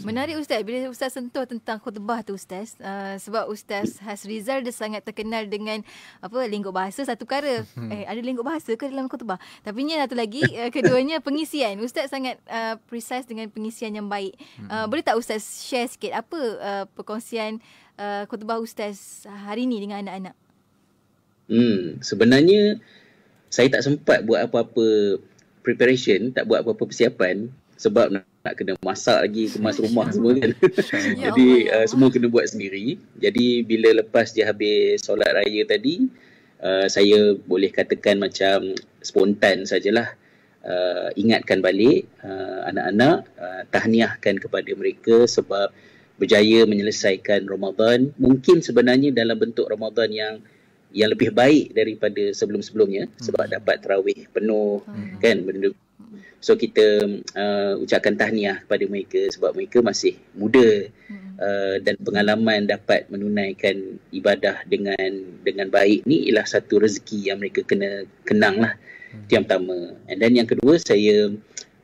Menarik Ustaz bila Ustaz sentuh tentang khutbah tu Ustaz. Uh, sebab Ustaz Hasrizal dia sangat terkenal dengan apa lingkup bahasa satu perkara. eh ada lingkup bahasa ke dalam khutbah? Tapi ni satu lagi uh, keduanya pengisian. Ustaz sangat uh, precise dengan pengisian yang baik. Uh, boleh tak Ustaz share sikit apa uh, perkongsian uh, khutbah Ustaz hari ni dengan anak-anak? Hmm, sebenarnya saya tak sempat buat apa-apa preparation, tak buat apa-apa persiapan sebab nak, nak kena masak lagi, kemas rumah semua kan. Ya Jadi uh, semua kena buat sendiri. Jadi bila lepas dia habis solat raya tadi, uh, saya boleh katakan macam spontan sajalah uh, ingatkan balik uh, anak-anak, uh, tahniahkan kepada mereka sebab berjaya menyelesaikan Ramadan. Mungkin sebenarnya dalam bentuk Ramadan yang yang lebih baik daripada sebelum-sebelumnya sebab dapat tarawih penuh Hmm. kan benda so kita uh, ucapkan tahniah kepada mereka sebab mereka masih muda Hmm. uh, dan pengalaman dapat menunaikan ibadah dengan dengan baik ni ialah satu rezeki yang mereka kena kenang lah itu yang pertama and then yang kedua saya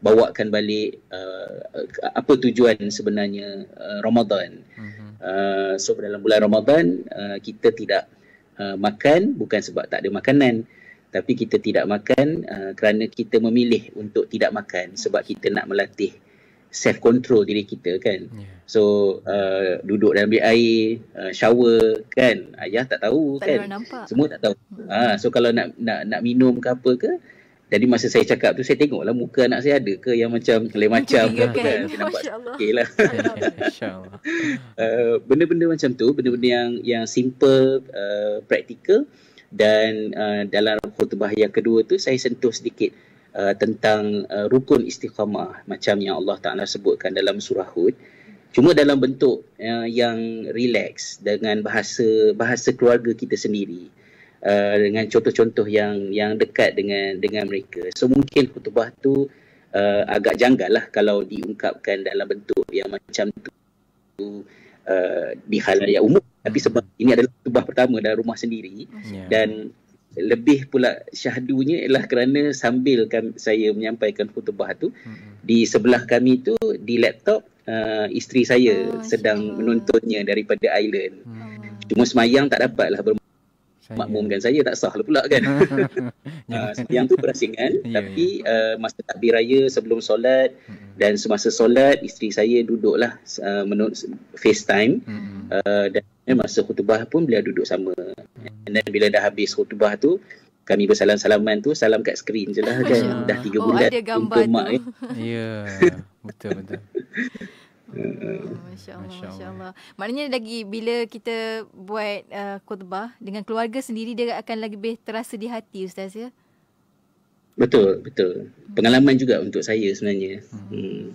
bawakan balik uh, apa tujuan sebenarnya uh, Ramadan Mhm. Uh, so dalam bulan Ramadan uh, kita tidak uh, makan bukan sebab tak ada makanan tapi kita tidak makan uh, kerana kita memilih untuk tidak makan sebab kita nak melatih self control diri kita kan? Ya. so uh, duduk dalam bilik air uh, shower kan? Ayah tak tahu Tak kan? nampak. semua tak tahu. Ha, so kalau nak nak nak minum ke apa ke jadi masa saya cakap tu saya tengoklah muka anak saya ada ke yang macam lain macam ke apa kan? Saya nampak okey lah. InsyaAllah. uh, benda-benda macam tu benda-benda yang yang simple uh, praktikal dan uh, dalam khutbah yang kedua tu saya sentuh sedikit uh, tentang uh, rukun istiqamah macam yang Allah Taala sebutkan dalam surah Hud. Cuma dalam bentuk uh, yang relax dengan bahasa bahasa keluarga kita sendiri uh, dengan contoh-contoh yang yang dekat dengan dengan mereka. So mungkin khutbah tu uh, agak janggal lah kalau diungkapkan dalam bentuk yang macam tu uh, di khalayak umum. Tapi sebab ini adalah khutbah pertama dalam rumah sendiri Ya. dan lebih pula syahdunya ialah kerana sambil kami, saya menyampaikan khutbah tu Mhm. di sebelah kami tu di laptop uh, isteri saya Oh, sedang Allah. menontonnya daripada Island Hmm. cuma semayang tak dapatlah Saya- bermakmumkan saya tak sah lah pula kan uh, yang tu berasingan Ya, tapi uh, masa takbir raya sebelum solat Mhm. dan semasa solat isteri saya duduklah uh, menut FaceTime Mhm. uh, dan masa khutbah pun beliau duduk sama and then bila dah habis khutbah tu kami bersalam-salaman tu salam kat skrin je lah kan dah tiga Oh, bulan ada gambar tu. mak Ya, betul betul. Oh, Masya Allah, Masya Masya Allah. Allah. Maknanya lagi bila kita buat uh, khutbah dengan keluarga sendiri dia akan lagi lebih terasa di hati Ustaz ya. betul betul pengalaman juga untuk saya sebenarnya hmm.